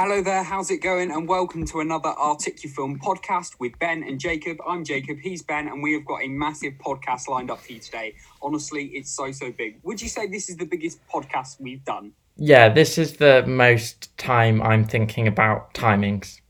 Hello there, how's it going? And welcome to another Articufilm podcast with Ben and Jacob. I'm Jacob, he's Ben, and we have got a massive podcast lined up for you today. Honestly, it's so, so big. Would you say this is the biggest podcast we've done? Yeah, this is the most time I'm thinking about timings.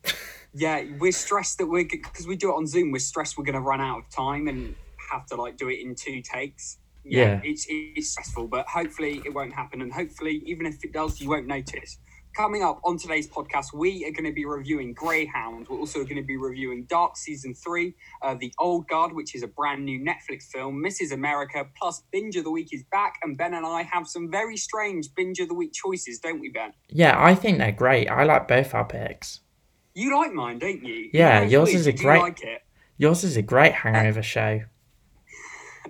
Yeah, we're stressed that we're, because we do it on Zoom, we're stressed we're going to run out of time and have to like do it in two takes. Yeah. It's, it's stressful, but hopefully it won't happen. And hopefully, even if it does, you won't notice. Coming up on today's podcast, we are going to be reviewing Greyhound. We're also going to be reviewing Dark Season 3, uh, The Old Guard, which is a brand new Netflix film, Mrs. America, plus Binge of the Week is back. And Ben and I have some very strange Binge of the Week choices, don't we, Ben? Yeah, I think they're great. I like both our picks. You like mine, don't you? Yeah, Yours yours weird, is a great- like it? Yours is a great hangover show.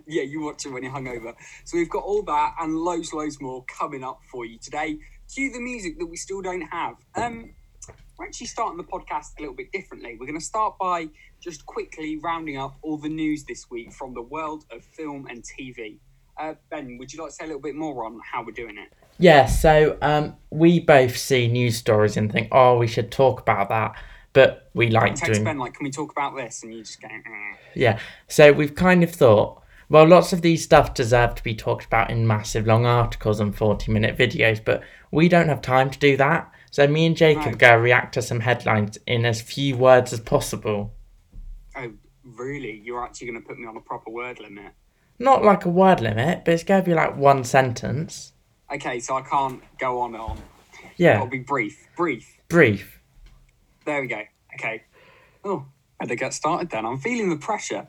yeah, you watch it when you're hungover. So we've got all that and loads, loads more coming up for you today. Cue the music that we still don't have. Um, we're actually starting the podcast a little bit differently. We're going to start by just quickly rounding up all the news this week from the world of film and TV. Uh, ben, would you like to say a little bit more on how we're doing it? Yeah, so um, we both see news stories and think, oh, we should talk about that. But we like Text doing Ben like, can we talk about this? And you just go, eh. Yeah. So we've kind of thought, well, lots of these stuff deserve to be talked about in massive long articles and 40 minute videos, but we don't have time to do that. So me and Jacob go react to some headlines in as few words as possible. oh, really? You're actually going to put me on a proper word limit? Not like a word limit, but it's going to be like one sentence. Okay, so I can't go on and on. Yeah. I'll be brief. Brief. Brief. There we go. Okay. Oh, better get started then. I'm feeling the pressure.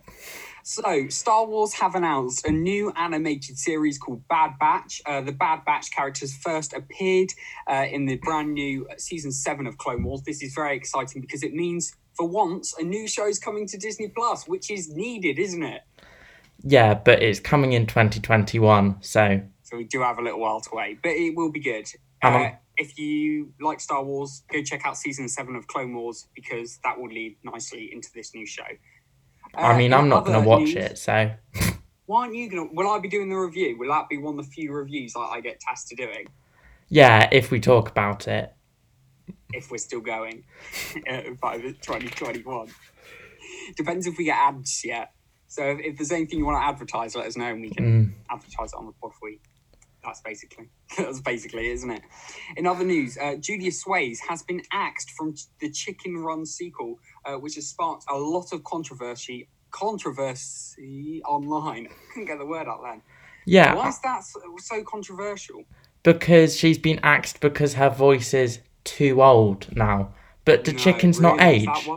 So, Star Wars have announced a new animated series called Bad Batch. Uh, the Bad Batch characters first appeared uh, in the brand new season seven of Clone Wars. This is very exciting because it means, for once, a new show is coming to Disney Plus, which is needed, isn't it? Yeah, but it's coming in 2021, so So we do have a little while to wait, but it will be good. Um, Uh, if you like Star Wars, go check out season seven of Clone Wars because that will lead nicely into this new show. I Uh, mean, I'm not going to watch news- it, so Why aren't you gonna? Will I be doing the review? Will that be one of the few reviews that I get tasked to doing yeah, if we talk about it. if we're still going uh, by 2021? Depends if we get ads yet. So if, if there's anything you want to advertise, let us know and we can Mm. advertise it on the pod for you. That's basically that's basically it, isn't it? In other news, uh, Julia Sawalha has been axed from the Chicken Run sequel, uh, which has sparked a lot of controversy controversy online. I couldn't get the word out then. Yeah, Why is that so, so controversial? because she's been axed because her voice is too old now. But the No, chicken's not really, is age.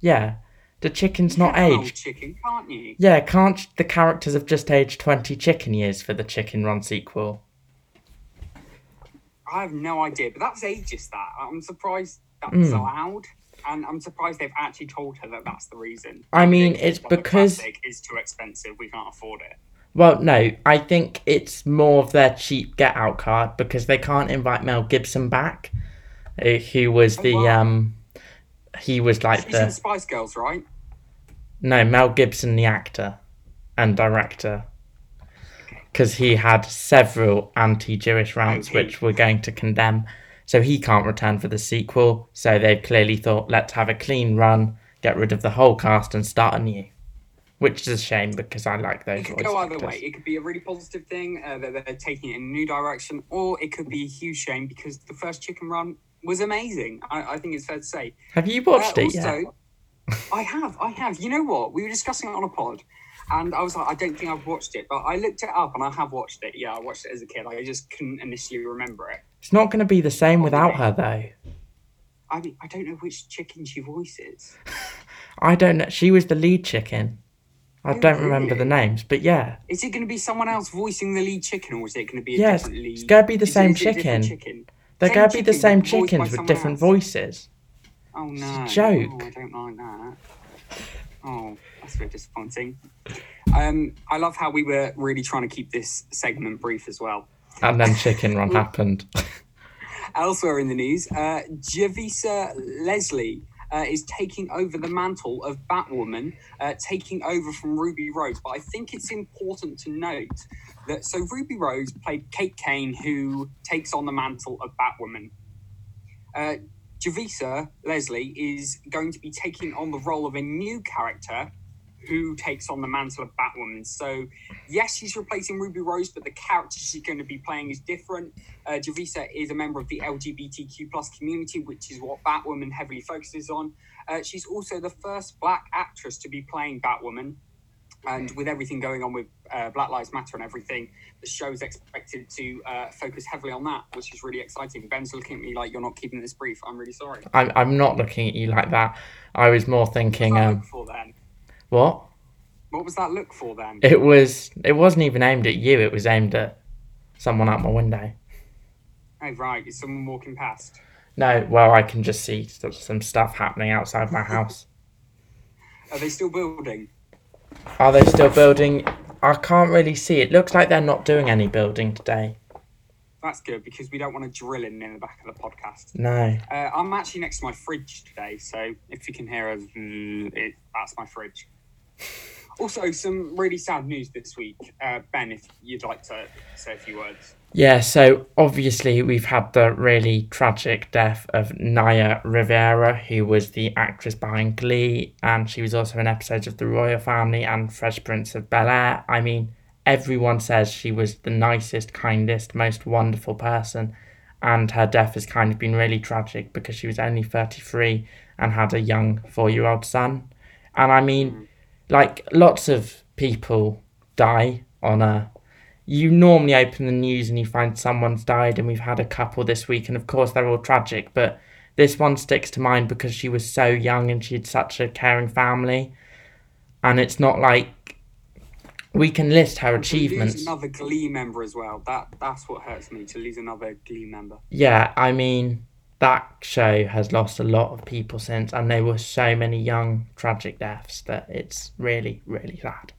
Yeah, the chicken's not can have an old aged. chicken, can't you? Yeah, can't the characters have just aged 20 chicken years for the Chicken Run sequel? I have no idea, but that's ageist. That I'm surprised that's Mm. allowed, and I'm surprised they've actually told her that that's the reason. I mean, it's because- is too expensive. We can't afford it. Well, no, I think it's more of their cheap get out card because they can't invite Mel Gibson back, uh, who was Oh, the wow. um he was like She's in the Spice Girls, right? No Mel Gibson the actor and director because he had several anti-Jewish rants Okay. which we're going to condemn. So he can't return for the sequel. So they've clearly thought, let's have a clean run, get rid of the whole cast, and start anew. Which is a shame because I like those It could go either actors. way. It could be a really positive thing uh, that they're taking it in a new direction, or it could be a huge shame because the first Chicken Run was amazing. I, I think it's fair to say. Have you watched Uh, it yet? I have, I have. You know what? We were discussing it on a pod, and I was like, I don't think I've watched it, but I looked it up and I have watched it. Yeah, I watched it as a kid. I just couldn't initially remember it. It's not going to be the same without her, though. I mean, I don't know which chicken she voices. I don't know. She was the lead chicken. I Oh, don't remember the names, but yeah. Is it going to be someone else voicing the lead chicken, or is it going to be a Yes, different lead? it's gonna be the is same it chicken. chicken? They're going to be the same but voiced by chickens with different else. voices. Oh no! joke. Oh, I don't like that. Oh, that's a bit disappointing. Um, I love how we were really trying to keep this segment brief as well. And then Chicken Run happened. Elsewhere in the news, uh, Javicia Leslie uh, is taking over the mantle of Batwoman, uh, taking over from Ruby Rose. But I think it's important to note that so Ruby Rose played Kate Kane, who takes on the mantle of Batwoman. Uh, Javicia Leslie is going to be taking on the role of a new character who takes on the mantle of Batwoman. So, yes, she's replacing Ruby Rose, but the character she's going to be playing is different. Uh, Javicia is a member of the LGBTQ plus community, which is what Batwoman heavily focuses on. Uh, she's also the first black actress to be playing Batwoman. And with everything going on with uh, Black Lives Matter and everything, the show is expected to uh, focus heavily on that, which is really exciting. Ben's looking at me like you're not keeping this brief. I'm really sorry. I'm, I'm not looking at you like that. I was more thinking, What was that um, look for then? what? What was that look for then? It was. It wasn't even aimed at you. It was aimed at someone out my window. Oh, right. Is someone walking past? No, well, I can just see some stuff happening outside my house. Are they still building? Are they still building? I can't really see. It looks like they're not doing any building today. That's good because we don't want to drill in in the back of the podcast. No. Uh, I'm actually next to my fridge today, so if you can hear a zzz, it, that's my fridge. Also, some really sad news this week. Uh, ben, if you'd like to say a few words. Yeah, so obviously we've had the really tragic death of Naya Rivera, who was the actress behind Glee, and she was also in episodes of The Royal Family and Fresh Prince of Bel Air. I mean, everyone says she was the nicest, kindest, most wonderful person, and her death has kind of been really tragic because she was only 33 and had a young four year old son. And I mean, mm. like, lots of people die on a you normally open the news and you find someone's died, and we've had a couple this week, and of course they're all tragic, but this one sticks to mind because she was so young and she had such a caring family. And it's not like we can list her achievements. another Glee member as well. That that's what hurts me to lose another Glee member. Yeah, I mean, that show has lost a lot of people since, and there were so many young tragic deaths that it's really, really sad.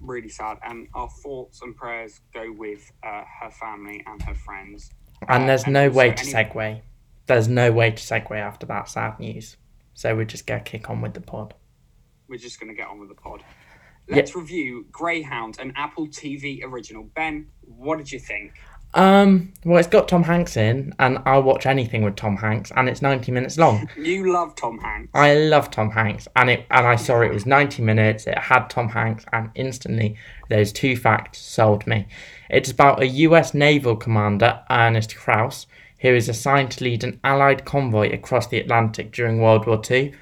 Really sad, and our thoughts and prayers go with uh, her family and her friends. And Uh, there's no way to any- segue. There's no way to segue after that sad news. So we're just going to kick on with the pod. We're just going to get on with the pod. Let's review Greyhound, an Apple TV original. Ben, what did you think? Um, well, it's got Tom Hanks in, and I'll watch anything with Tom Hanks, and it's 90 minutes long. You love Tom Hanks. I love Tom Hanks, and it and I saw it was 90 minutes. It had Tom Hanks, and instantly those two facts sold me. It's about a U.S. naval commander, Ernest Krause, who is assigned to lead an Allied convoy across the Atlantic during World War II.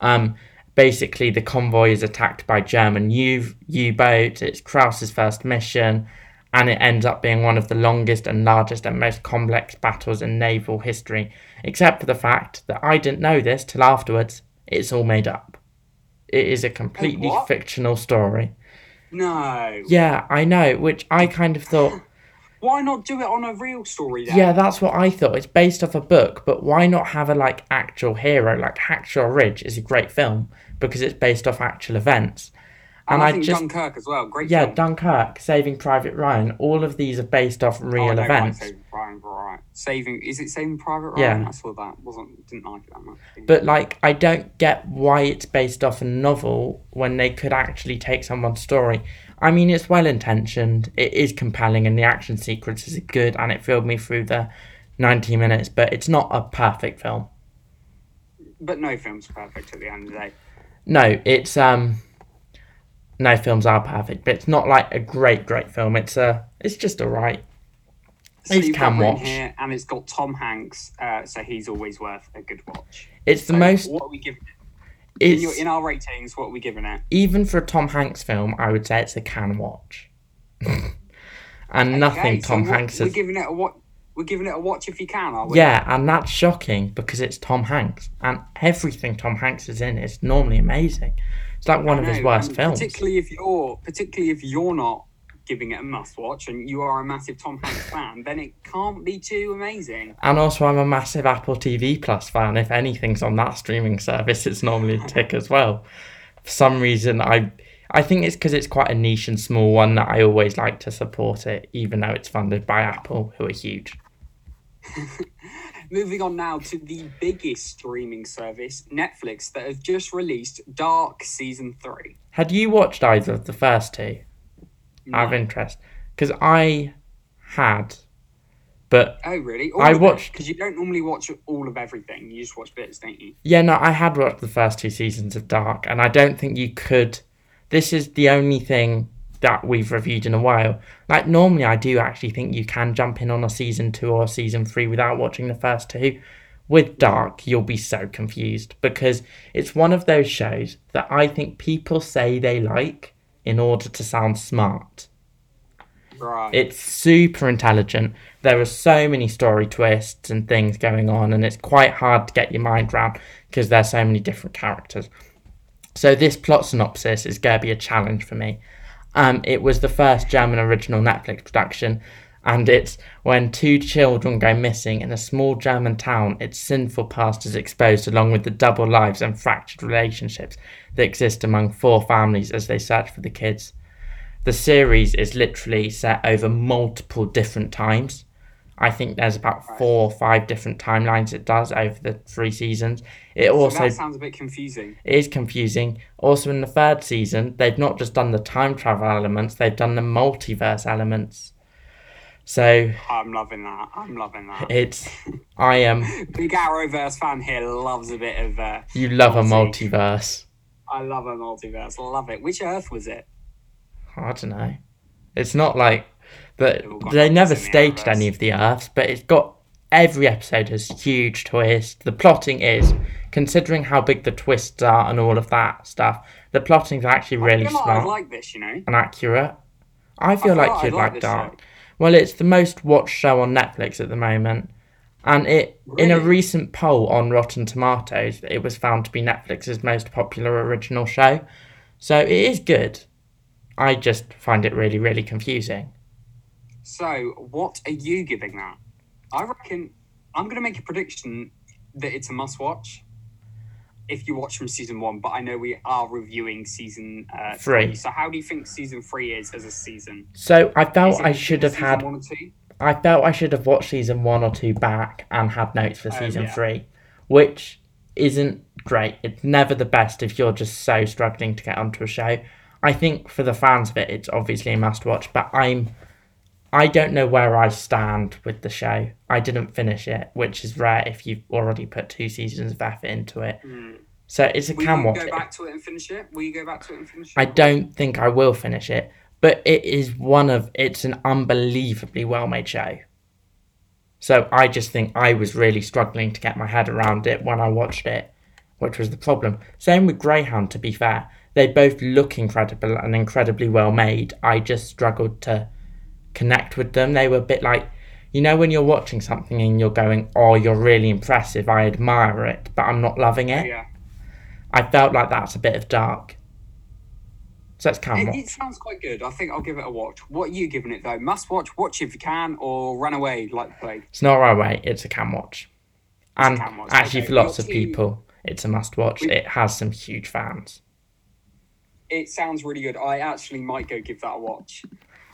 Um, basically, the convoy is attacked by German U U boats. It's Krause's first mission, and it ends up being one of the longest and largest and most complex battles in naval history. Except for the fact that I didn't know this till afterwards. It's all made up. It is a completely fictional story. No. Yeah, I know, which I kind of thought, Why not do it on a real story then? yeah, that's what I thought. It's based off a book, but why not have a like actual hero? Like Hacksaw Ridge is a great film because it's based off actual events. And, And I, I think just Dunkirk as well. Great yeah, film. Dunkirk, Saving Private Ryan, all of these are based off Oh, real like events. Saving Private Ryan. Saving is it Saving Private Ryan? Yeah. I saw that. Wasn't didn't like it that much. But like, I don't get why it's based off a novel when they could actually take someone's story. I mean, it's well intentioned, it is compelling, and the action sequences are good, and it filled me through the 90 minutes. But it's not a perfect film. but no film's perfect at the end of the day. No, it's um, no films are perfect, but it's not like a great, great film. It's a, it's just alright. So It's can watch. here, and it's got Tom Hanks, uh, so he's always worth a good watch. It's the So most. What are we giving? In, your, in our ratings, what are we giving it? even for a Tom Hanks film, I would say it's a can watch. and nothing so Tom what- Hanks We're has giving it a what? We're giving it a watch if you can, are we? Yeah, and that's shocking because it's Tom Hanks, and everything Tom Hanks is in is normally amazing. It's like one of his um, worst and films. Particularly if you're, particularly if you're not giving it a must watch, and you are a massive Tom Hanks fan, then it can't be too amazing. And also, I'm a massive Apple TV Plus fan. If anything's on that streaming service, it's normally a tick as well. For some reason, I I think it's because it's quite a niche and small one that I always like to support it, even though it's funded by Apple, who are huge. Moving on now to the biggest streaming service, Netflix, that has just released Dark season three. Had you watched either of the first two? out of No. interest because I had, But Oh, really? I watched- because you don't normally watch all of everything. You just watch bits, don't you? yeah, no, I had watched the first two seasons of Dark, and I don't think you could. This is the only thing that we've reviewed in a while. Like normally, I do actually think you can jump in on a season two or season three without watching the first two. With Dark, you'll be so confused because it's one of those shows that I think people say they like in order to sound smart. Right. It's super intelligent. There are so many story twists and things going on, and it's quite hard to get your mind around because there's so many different characters. So this plot synopsis is going to be a challenge for me. Um, it was the first German original Netflix production, and it's when two children go missing in a small German town. Its sinful past is exposed, along with the double lives and fractured relationships that exist among four families as they search for the kids the series is literally set over multiple different times. I think there's about four or five different timelines it does over the three seasons. It So also that sounds a bit confusing. it is confusing. Also, in the third season, they've not just done the time travel elements; they've done the multiverse elements. So I'm loving that. I'm loving that. it's I am. Big Arrowverse fan here loves a bit of. Uh, You love a multiverse. I love a multiverse. Love it. Which Earth was it? I don't know. It's not like that. They've all got They never stated any of the Earths, but it's got every episode has huge twists. The plotting is, considering how big the twists are and all of that stuff, the plotting's actually really I smart I like this, you know. and accurate. I feel feel like like you'd like, like Dark. show. Well, it's the most watched show on Netflix at the moment. And it in a recent poll on Rotten Tomatoes, it was found to be Netflix's most popular original show. So it is good. I just find it really, really confusing. So, what are you giving that? I reckon I'm going to make a prediction that it's a must watch if you watch from season one, but I know we are reviewing season uh, Three. So, how do you think season three is as a season? So I felt I should have had one or two. I felt I should have watched season one or two back and had notes for Oh, season yeah. three, which isn't great. It's never the best if you're just so struggling to get onto a show. I think for the fans of it, it's obviously a must watch, but I'm I don't know where I stand with the show. I didn't finish it, which is rare if you've already put two seasons of effort into it. Hmm. So it's a Will can you watch go it. back to it and finish it? Will you go back to it and finish it? I don't think I will finish it, but it is one of it's an unbelievably well made show. So I just think I was really struggling to get my head around it when I watched it, which was the problem. Same with Greyhound to be fair. They both look incredible and incredibly well made. I just struggled to connect with them. They were a bit like you know when you're watching something and you're going, "Oh, you're really impressive. I admire it, but I'm not loving it." Yeah. I felt like that's a bit of dark. So that's kind It, it sounds quite good. I think I'll give it a watch. What are you giving it though? Must watch, watch if you can, or run away like the plague. It's not run away. It's a can watch, It's and can watch, actually okay. for lots Your of team- people, it's a must watch. We- It has some huge fans. It sounds really good. I actually might go give that a watch.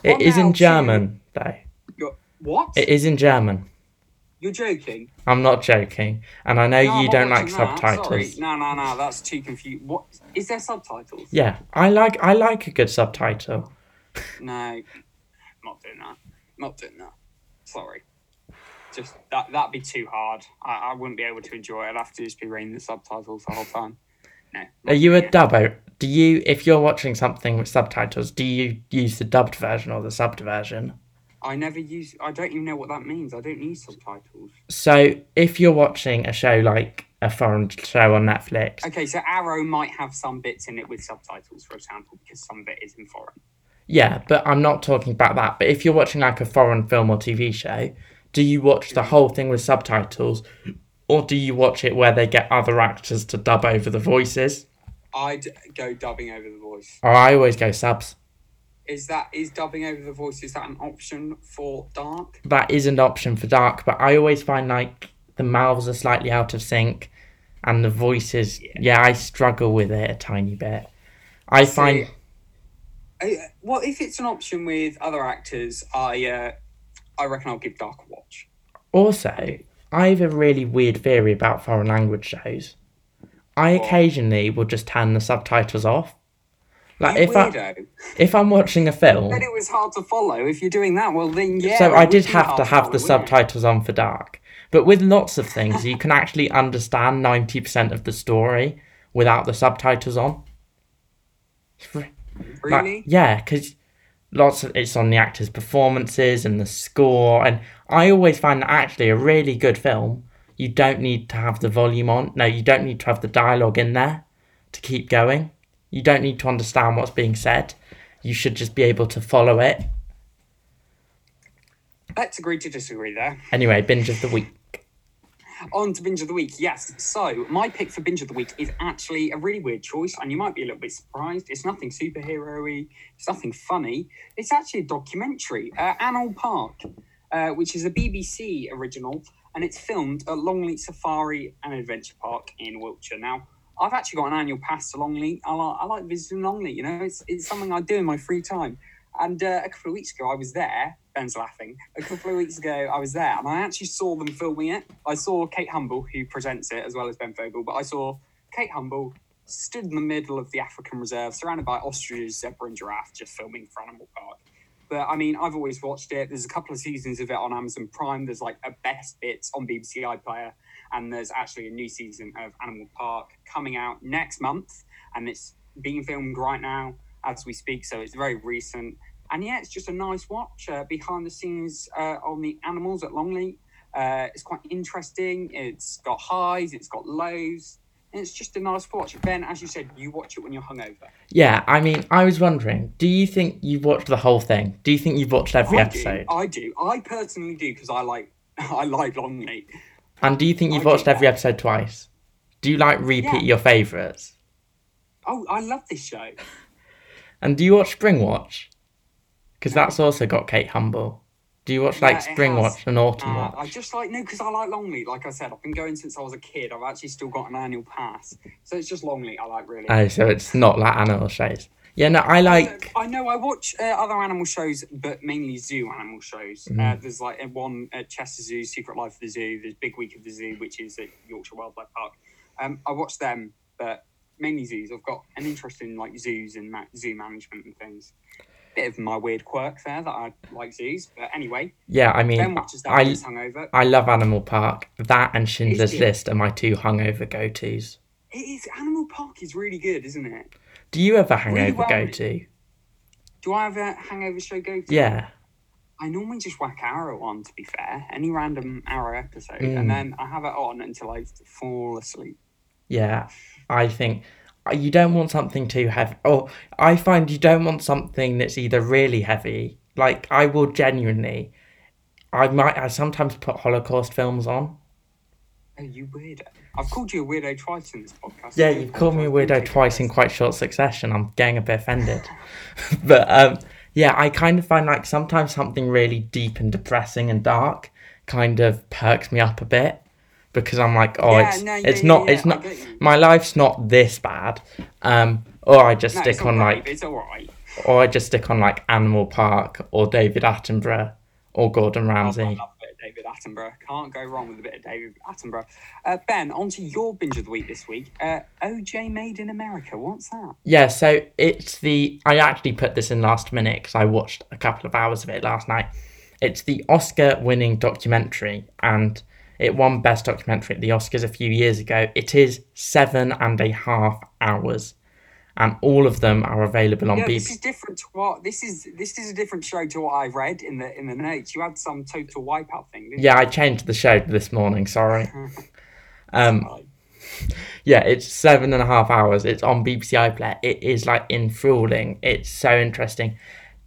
It Well, in German though. You're, what? It is in German. You're joking? I'm not joking, and I know No, you don't like that. Sorry. subtitles. No, no, no. That's too confused. What is there subtitles? Yeah, I like I like a good subtitle. No, not doing that. Not doing that. Sorry. Just that that'd be too hard. I, I wouldn't be able to enjoy it. I'd have to just be reading the subtitles the whole time. No. Are you a dubbo? Do you, if you're watching something with subtitles, do you use the dubbed version or the subbed version? I never use. I don't even know what that means. I don't use subtitles. So if you're watching a show like a foreign show on Netflix, Okay, so Arrow might have some bits in it with subtitles, for example, because some of it is in foreign. Yeah, but I'm not talking about that. But if you're watching like a foreign film or TV show, do you watch the mm-hmm. whole thing with subtitles, or do you watch it where they get other actors to dub over the voices? I'd go dubbing over the voice. Or I always go subs. Is that is dubbing over the voice? Is that an option for Dark? That is an option for dark, but I always find like the mouths are slightly out of sync, and the voices. Yeah, I struggle with it a tiny bit. I See, find Uh, well, if it's an option with other actors, I uh, I reckon I'll give Dark a watch. Also, I have a really weird theory about foreign language shows. I occasionally will just turn the subtitles off. Like You if I weirdo. if I'm watching a film, Said it was hard to follow. If you're doing that, well then yeah. so it I would did be have hard to have follow, the wouldn't it? subtitles on for Dark. But with lots of things, you can actually understand ninety percent of the story without the subtitles on. It's re- like, Really? yeah, because lots of it's on the actors' performances and the score, and I always find that actually a really good film. You don't need to have the volume on. No, you don't need to have the dialogue in there to keep going. You don't need to understand what's being said. You should just be able to follow it. Let's agree to disagree there. Anyway, binge of the week. On to binge of the week. Yes. So my pick for binge of the week is actually a really weird choice, and you might be a little bit surprised. It's nothing superhero-y. It's nothing funny. It's actually a documentary, uh, Animal Park, uh, which is a BBC original, and it's filmed at Longleat Safari and Adventure Park in Wiltshire. Now, I've actually got an annual pass to Longleat. I like, I like visiting Longleat. You know, it's it's something I do in my free time. And uh, a couple of weeks ago, I was there. Ben's laughing. A couple of weeks ago, I was there, and I actually saw them filming it. I saw Kate Humble, who presents it, as well as Ben Fogle. But I saw Kate Humble stood in the middle of the African reserve, surrounded by ostriches, zebra, and giraffe, just filming for Animal Park. But I mean, I've always watched it. There's a couple of seasons of it on Amazon Prime. There's like a best bits on BBC iPlayer, and there's actually a new season of Animal Park coming out next month, and it's being filmed right now as we speak. So it's very recent, and yeah, it's just a nice watch uh, behind the scenes uh, on the animals at Longleat. Uh, it's quite interesting. It's got highs, it's got lows. And it's just a nice watch. Ben, as you said, you watch it when you're hungover. Yeah, I mean, I was wondering, do you think you've watched the whole thing? Do you think you've watched every I episode? do. I do. I personally do because I like I like Longleat. And do you think you've I watched every yeah. episode twice? Do you like repeat Yeah. your favourites? Oh, I love this show. And do you watch Spring Watch? Because that's also got Kate Humble. Do you watch like Yeah, Spring has. Watch and Autumn Uh, Watch? I just like no, because I like Longleat. Like I said, I've been going since I was a kid. I've actually still got an annual pass, so it's just Longleat. I like really. Oh, so it's not like animal shows. Yeah, no, I like. I know I watch uh, other animal shows, but mainly zoo animal shows. Mm-hmm. Uh, there's like uh, one at Chester Zoo, Secret Life of the Zoo. There's Big Week of the Zoo, which is at Yorkshire Wildlife Park. Um, I watch them, but mainly zoos. I've got an interest in like zoos and ma- zoo management and things. Bit of my weird quirk there that I like zoos, but anyway, Yeah, I mean, I when he's hungover. I love Animal Park. That and Schindler's good. List are my two hungover go tos. It is Animal Park is really good, isn't it? Do you ever hangover Really well go to? Do I have a hangover show go to? Yeah. I normally just whack Arrow on, to be fair, any random Arrow episode, Mm. and then I have it on until I fall asleep. Yeah, I think you don't want something too heavy. or I find you don't want something that's either really heavy. Like I will genuinely, I might. I sometimes put Holocaust films on. Oh, you weirdo. I've called you a weirdo twice in this podcast. Yeah, you've called me a weirdo Don't take it twice in quite short succession. I'm getting a bit offended. but um, yeah, I kind of find like sometimes something really deep and depressing and dark kind of perks me up a bit because I'm like, oh, Yeah, it's no, it's yeah, not yeah, it's not my life's not this bad. Um, or I just No, stick on alright, like It's alright. or I just stick on like Animal Park or David Attenborough or Gordon I Ramsay. love a bit of David Attenborough. Can't go wrong with a bit of David Attenborough. Uh, ben, on to your binge of the week this week. Uh, OJ Made in America. What's that? Yeah, so it's the. I actually put this in last minute because I watched a couple of hours of it last night. It's the Oscar winning documentary and it won Best Documentary at the Oscars a few years ago. It is seven and a half hours and all of them are available on Yeah, this BBC. is different to what this is. This is a different show to what I've read in the in the notes. You had some total wipeout thing. Didn't Yeah, I changed the show this morning, sorry. Um. Yeah, it's seven and a half hours. It's on BBC iPlayer. It is like enthralling. It's so interesting.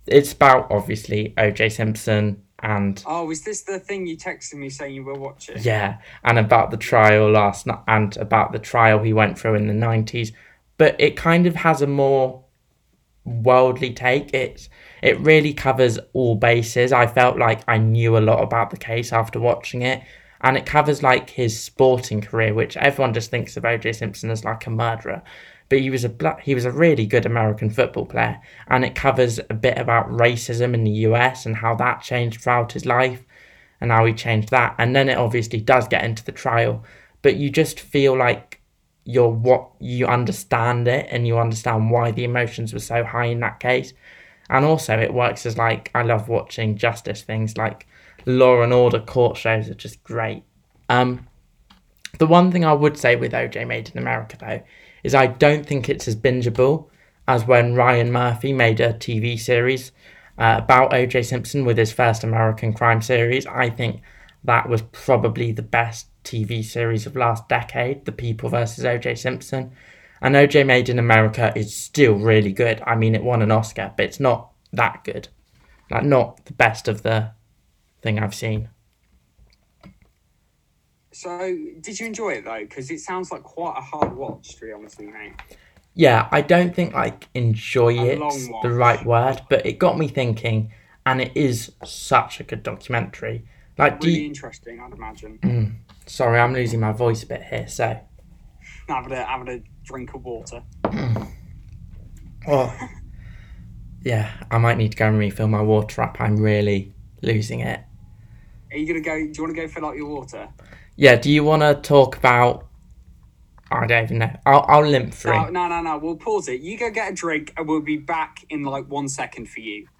It's about obviously OJ Simpson and Oh, is this the thing you texted me saying you were watching? yeah, and about the trial last night and about the trial he went through in the nineties. But it kind of has a more worldly take. It's it really covers all bases. I felt like I knew a lot about the case after watching it. And it covers like his sporting career, which everyone just thinks of OJ Simpson as like a murderer. But he was a bla- he was a really good American football player, and it covers a bit about racism in the US and how that changed throughout his life, and how he changed that. And then it obviously does get into the trial, but you just feel like you're what you understand it and you understand why the emotions were so high in that case. And also it works as like I love watching justice things like law and order court shows are just great. Um the one thing I would say with OJ Made in America though is I don't think it's as bingeable as when Ryan Murphy made a TV series uh, about OJ Simpson with his first American crime series. I think that was probably the best TV series of last decade, The People versus OJ Simpson. And OJ Made in America is still really good. I mean, it won an Oscar, but it's not that good. Like, not the best of the thing I've seen. So, did you enjoy it though? Because it sounds like quite a hard watch, to be honest with you, mate. Yeah, I don't think like enjoy A it the right word, but it got me thinking, and it is such a good documentary. Like, Really you, interesting, I'd imagine. Mm. sorry, I'm losing my voice a bit here. So, Having a having a drink of water. oh, yeah, I might need to go and refill my water up. I'm really losing it. Are you gonna go? Do you want to go fill up your water? Yeah, do you want to talk about? I don't even know. I'll, I'll limp through. No, no, no, no. We'll pause it. You go get a drink, and we'll be back in like one second for you.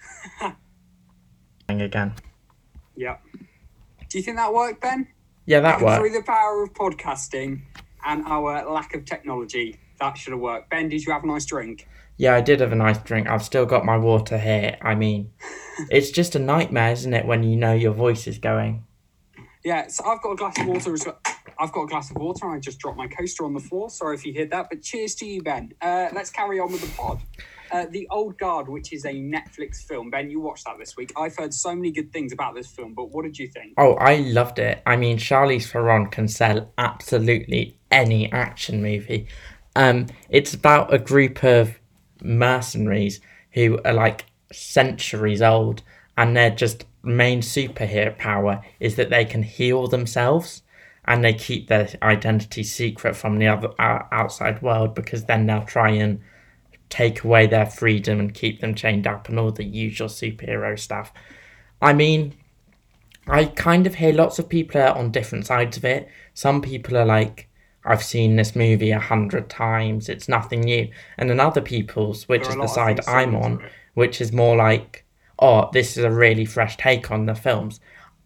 again. Yep. Do you think that worked, Ben? Yeah, that worked. Through the power of podcasting and our lack of technology, that should have worked. Ben, did you have a nice drink? Yeah, I did have a nice drink. I've still got my water here. I mean, it's just a nightmare, isn't it, when you know your voice is going? Yeah, so I've got a glass of water as well. I've got a glass of water and I just dropped my coaster on the floor. Sorry if you heard that, but cheers to you, Ben. Uh, let's carry on with the pod. Uh, the Old Guard, which is a Netflix film. Ben, you watched that this week. I've heard so many good things about this film, but what did you think? Oh, I loved it. I mean, Charlize Theron can sell absolutely any action movie. Um, it's about a group of mercenaries who are like centuries old, and their just main superhero power is that they can heal themselves, and they keep their identity secret from the other uh, outside world because then they'll try and take away their freedom and keep them chained up and all the usual superhero stuff. I mean, I kind of hear lots of people are on different sides of it. Some people are like, I've seen this movie a hundred times, it's nothing new. And then other people's, which There is the side I'm on, which is more like, oh, this is a really fresh take on the films.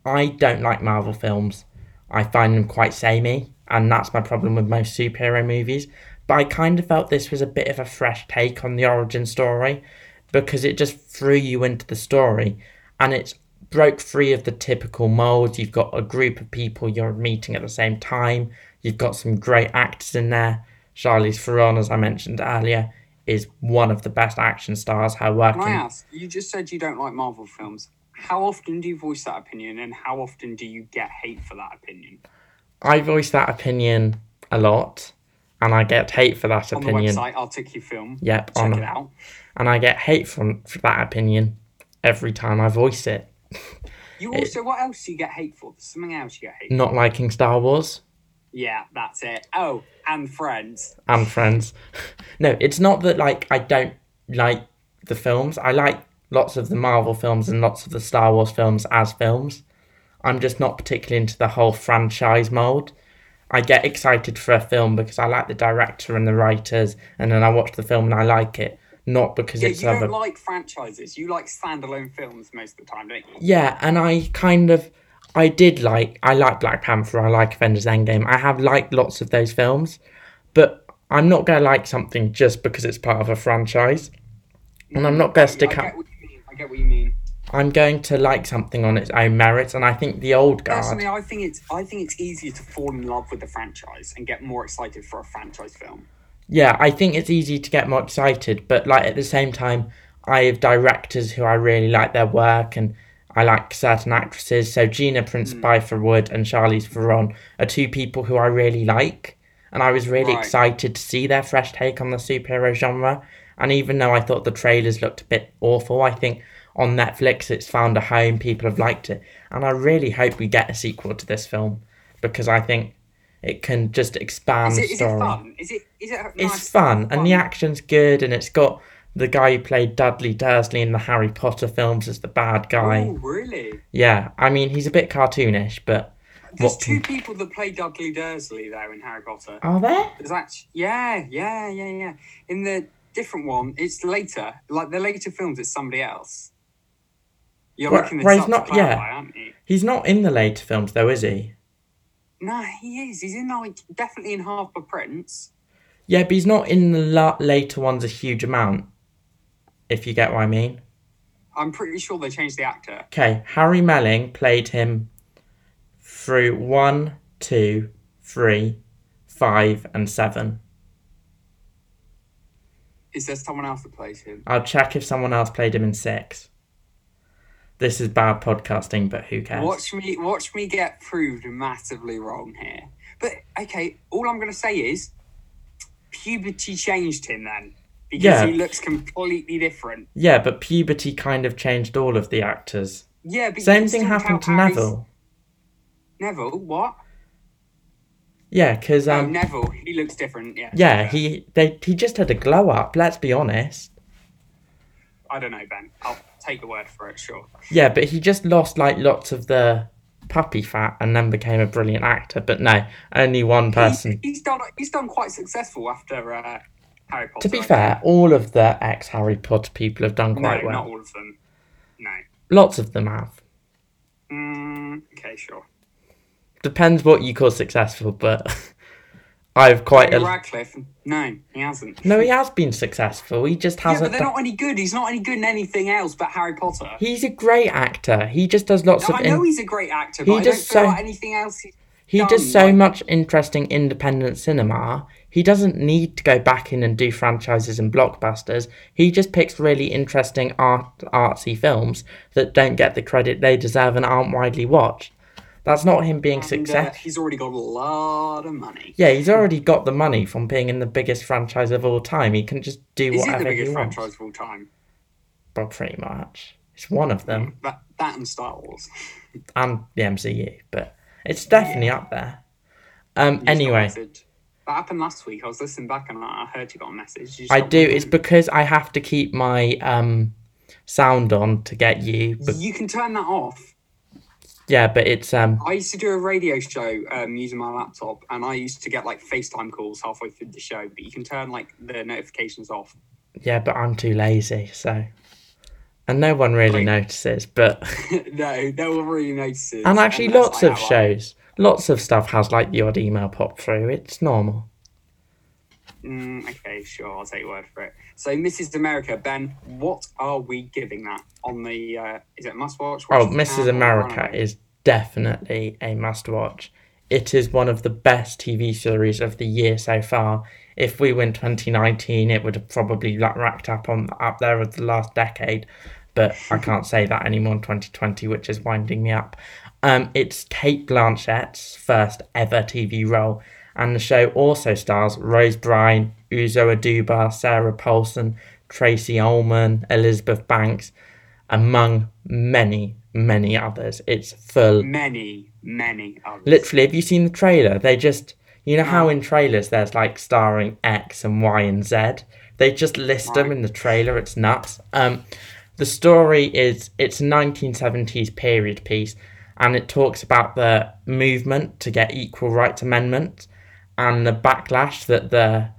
I don't like Marvel films. I find them quite samey, and that's my problem with most superhero movies. But I kind of felt this was a bit of a fresh take on the origin story because it just threw you into the story and it's broke free of the typical mold. You've got a group of people you're meeting at the same time. You've got some great actors in there. Charlize Theron, as I mentioned earlier, is one of the best action stars. Her work Can I ask? You just said you don't like Marvel films. How often do you voice that opinion, and how often do you get hate for that opinion? I voice that opinion a lot, and I get hate for that On the opinion. website, I'll take your film. Yep, Check on it out. and I get hate from for that opinion every time I voice it. You also, what else do you get hate for? There's something else you get hate. For. Not liking Star Wars Yeah, that's it. Oh, and Friends. and Friends. no, it's not that like I don't like the films. I like lots of the Marvel films and lots of the Star Wars films as films. I'm just not particularly into the whole franchise mold. I get excited for a film because I like the director and the writers, and then I watch the film and I like it, not because Yeah, it's you don't like franchises. You like standalone films most of the time, don't you? Yeah, and I kind of I did like I like Black Panther, I like Avengers Endgame. I have liked lots of those films, but I'm not gonna like something just because it's part of a franchise. And I'm not gonna I stick get up what you mean. I get what you mean. I'm going to like something on its own merits, and I think the old guard Personally, I think it's I think it's easier to fall in love with the franchise and get more excited for a franchise film. Yeah, I think it's easy to get more excited, but like at the same time, I have directors who I really like their work and I like certain actresses. So Gina Prince hmm. Bythewood and Charlize Theron are two people who I really like, and I was really Right. excited to see their fresh take on the superhero genre. And even though I thought the trailers looked a bit awful, I think on Netflix it's found a home. People have liked it, and I really hope we get a sequel to this film because I think it can just expand Is the it, is story it fun? Is it is it it's nice, fun, and the action's good, and it's got the guy who played Dudley Dursley in the Harry Potter films as the bad guy. Oh, really? Yeah, I mean he's a bit cartoonish, but there's What two people that play Dudley Dursley there in Harry Potter. Are there? There's actually, yeah, yeah, yeah, yeah. In the different one, it's later. Like the later films, it's somebody else. You're Well, looking this well, he's not- yeah. aren't you? He's not in the later films though, is he? No, he is. He's in like definitely in Half a Prince. Yeah, but he's not in the la- later ones a huge amount. If you get what I mean. I'm pretty sure they changed the actor. Okay, Harry Melling played him through one, two, three, five, and seven. Is there someone else that plays him? I'll check if someone else played him in six. This is bad podcasting, but who cares? Watch me, watch me get proved massively wrong here. But okay, all I'm going to say is puberty changed him then because Yeah. he looks completely different. Yeah, but puberty kind of changed all of the actors. Yeah, but Same thing happened to Harry's- Neville. Neville, what? Yeah, because Oh, um, Neville, he looks different. Yeah. yeah, he they he just had a glow up. Let's be honest. I don't know, Ben. I'll take your word for it. Sure. Yeah, but he just lost like lots of the puppy fat and then became a brilliant actor. But no, only one person. He's, he's done. He's done quite successful after uh, Harry Potter. To be fair, all of the ex Harry Potter people have done think. no, quite well. not all of them. No. Lots of them have. Mm, okay, sure. Depends what you call successful, but I've quite Daniel a. Radcliffe. No, he hasn't. No, he has been successful. He just has. Yeah, but they're done- not any good. He's not any good in anything else but Harry Potter. He's a great actor. He just does lots No, of. I know in- he's a great actor, He but I don't does feel so- anything else. He's He done, does so like- much interesting independent cinema. He doesn't need to go back in and do franchises and blockbusters. He just picks really interesting art artsy films that don't get the credit they deserve and aren't widely watched. That's not him being and, uh, successful. he's already got a lot of money. Yeah, he's already got the money from being in the biggest franchise of all time. He can just do Is it whatever the he biggest wants. franchise of all time? But pretty much, it's one of them, That that and Star Wars. and the MCU. But it's definitely up there. Um. You just got a Anyway, message. That happened last week. I was listening back and I heard you got a message. I do. It's because I have to keep my um sound on to get you. But You can turn that off. yeah, but it's um I used to do a radio show um, using my laptop, and I used to get like FaceTime calls halfway through the show. But you can turn like the notifications off. yeah, but I'm too lazy, so and no one really notices. But no, no one really notices. and actually, lots like of shows, lots of stuff has like the odd email pop through. It's normal. Mm, okay, sure, I'll take your word for it. So, Mrs. America, Ben, what are we giving that on the? Uh, is it must watch? Oh, Mrs. America is definitely a must watch. It is one of the best TV series of the year so far. If we win 2019, it would have probably like, racked up on up there with the last decade, but I can't say that anymore in 2020, which is winding me up. Um, it's Cate Blanchett's first ever TV role, and the show also stars Rose Byrne, Uzo Aduba, Sarah Paulson, Tracey Ullman, Elizabeth Banks, among many, many others. It's full. many, many others. Literally, have you seen the trailer? They just, you know how in trailers there's like starring X and Y and Z? They just list them in the trailer. It's nuts. Um, the story is it's a 1970s period piece, and it talks about the movement to get equal rights amendment and the backlash that the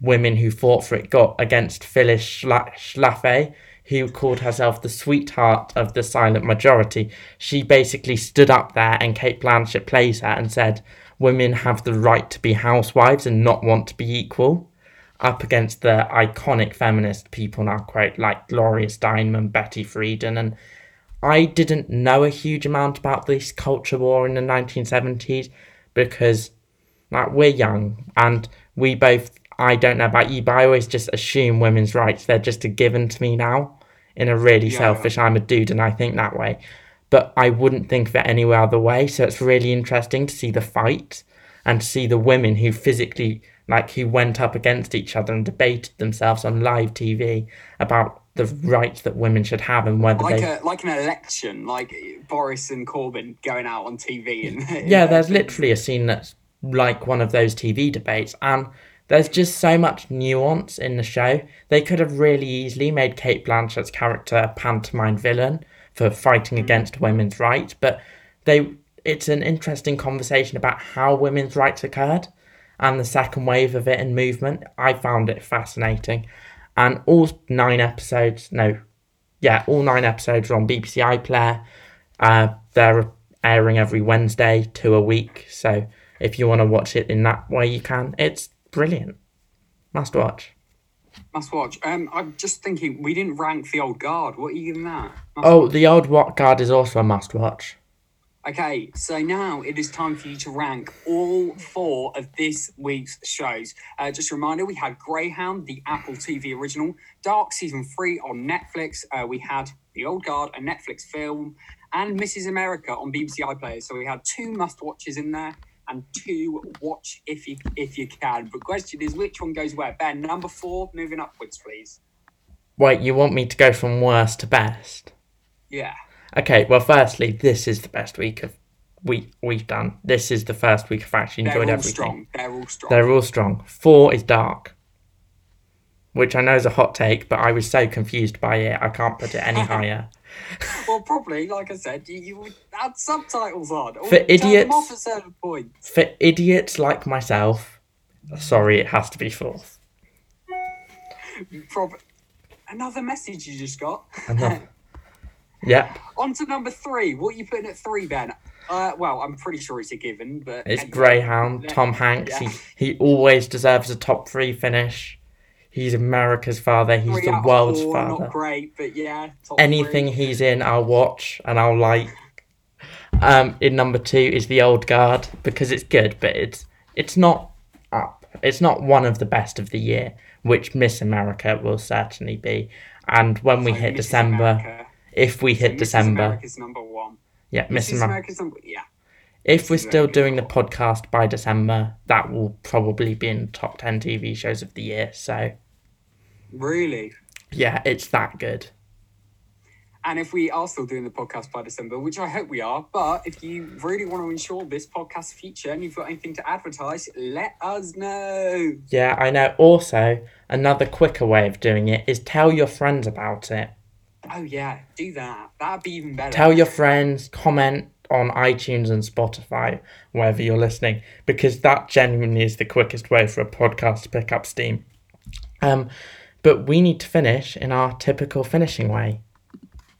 women who fought for it got against Phyllis Schla- Schlafly, who called herself the sweetheart of the silent majority. She basically stood up there, and Cate Blanchett plays her and said, Women have the right to be housewives and not want to be equal. Up against the iconic feminist people, now quote, like Gloria Steinem, Betty Friedan, and I didn't know a huge amount about this culture war in the 1970s because like we're young and we both I don't know about you, but I always just assume women's rights they're just a given to me now. In a really Yeah. selfish, I'm a dude and I think that way. But I wouldn't think of it any other way. So it's really interesting to see the fight and to see the women who physically like who went up against each other and debated themselves on live TV about the mm-hmm. rights that women should have and whether like they a like an election, like Boris and Corbyn going out on TV and yeah, there's literally a scene that's like one of those TV debates, and there's just so much nuance in the show. They could have really easily made Cate Blanchett's character a pantomime villain for fighting mm-hmm. against women's rights, but they it's an interesting conversation about how women's rights occurred and the second wave of it and movement. I found it fascinating. And all nine episodes, no, yeah, all nine episodes are on BBC iPlayer. Uh, they're airing every Wednesday, two a week. So if you want to watch it in that way, you can. It's brilliant. Must watch. Must watch. Um, I'm just thinking we didn't rank the old guard. What are you giving that? Must Oh, the old What Guard is also a must watch. Okay, so now it is time for you to rank all four of this week's shows. Uh, just a reminder, we had Greyhound, the Apple TV original, Dark Season 3 on Netflix. Uh, we had The Old Guard, a Netflix film, and Mrs. America on BBC iPlayer. So we had two must-watches in there and two watch if you if you can. But question is, which one goes where? Ben, number four, moving upwards, please. Wait, you want me to go from worst to best? Yeah. Okay, well, firstly, this is the best week of we we've done. This is the first week I've actually enjoyed They're all everything. strong. They're all strong. They're all strong. Four is dark, which I know is a hot take, but I was so confused by it, I can't put it any higher. Well, probably, like I said, you, you would add subtitles on. Or For idiots- off at certain points. For idiots like myself, sorry, it has to be fourth. Prob- Another message you just got. Another- Yep, On to number three. What are you putting at three, Ben? Uh, well, I'm pretty sure it's a given, but it's anyway, Greyhound, Tom Hanks. yeah. He, he always deserves a top three finish. He's America's father. He's Three the world's four, father. Not great, but yeah. anything three. he's in, I'll watch and I'll like. Um, in number two is the Old Guard because it's good, but it's it's not up. It's not one of the best of the year, which Miss America will certainly be. And when we So hit Mrs. December, America- if we hit Mrs. December, America's number one. yeah, Miss. America. America's number yeah. If we're still America's doing the podcast by December, that will probably be in the top ten TV shows of the year. So Really. yeah, it's that good. And if we are still doing the podcast by December, which I hope we are, but if you really want to ensure this podcast future and you've got anything to advertise, let us know. Yeah, I know. Also, another quicker way of doing it is tell your friends about it. Oh yeah, do that. That'd be even better. Tell your friends, comment on iTunes and Spotify, wherever you're listening, because that genuinely is the quickest way for a podcast to pick up steam. Um, but we need to finish in our typical finishing way.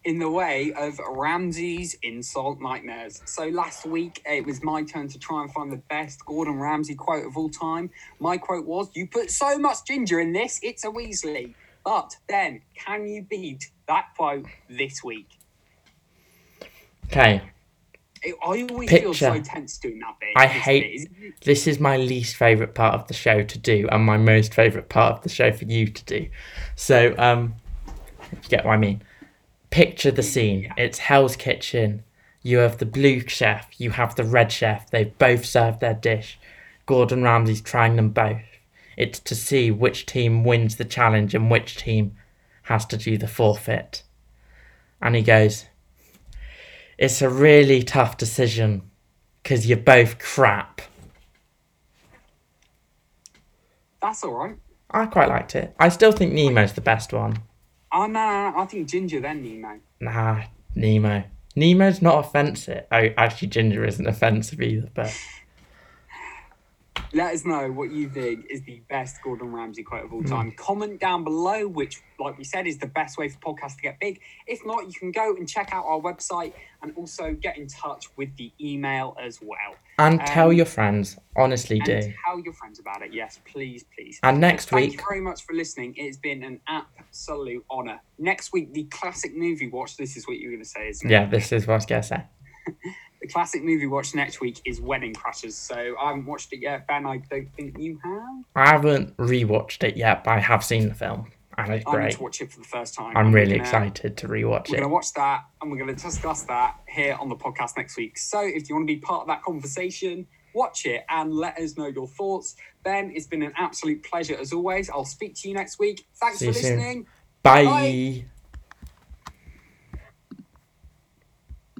in the way of Ramsay's insult nightmares. So last week it was my turn to try and find the best Gordon Ramsay quote of all time. My quote was, "You put so much ginger in this, it's a Weasley." But then, can you beat that quote this week? Okay, I always feel so Picture. tense doing that bit. I this hate- bit, this is my least favourite part of the show to do, and my most favourite part of the show for you to do. So, um, if you get what I mean. Picture the scene. It's Hell's Kitchen. You have the blue chef, you have the red chef. They've both served their dish. Gordon Ramsay's trying them both. It's to see which team wins the challenge and which team has to do the forfeit. And he goes, It's a really tough decision because you're both crap. That's all right. I quite liked it. I still think Nemo's the best one. Oh no, no, no, I think Ginger then Nemo. Nah, Nemo. Nemo's not offensive. Oh, actually, Ginger isn't offensive either, but Let us know what you think is the best Gordon Ramsay quote Hmm. of all time. Comment down below, which, like we said, is the best way for podcasts to get big. If not, you can go and check out our website and also get in touch with the email as well. and tell Um, your friends. Honestly, do. tell your friends about it. Yes, please, please. And next Thank week, Thank you very much for listening. It has been an absolute honour. Next week, the classic movie watch. This is what you were going to say, isn't it? yeah, this is what I was gonna say. The classic movie watch next week is Wedding Crashers. So I haven't watched it yet, Ben. I don't think you have. I haven't rewatched it yet, but I have seen the film, and it's I need great. to watch it for the first time. I'm really we're gonna- uh, excited to rewatch it. We're going to watch that and we're going to discuss that here on the podcast next week. So if you want to be part of that conversation, watch it and let us know your thoughts. Ben, it's been an absolute pleasure as always. I'll speak to you next week. Thanks See for you soon. listening. Bye. Bye.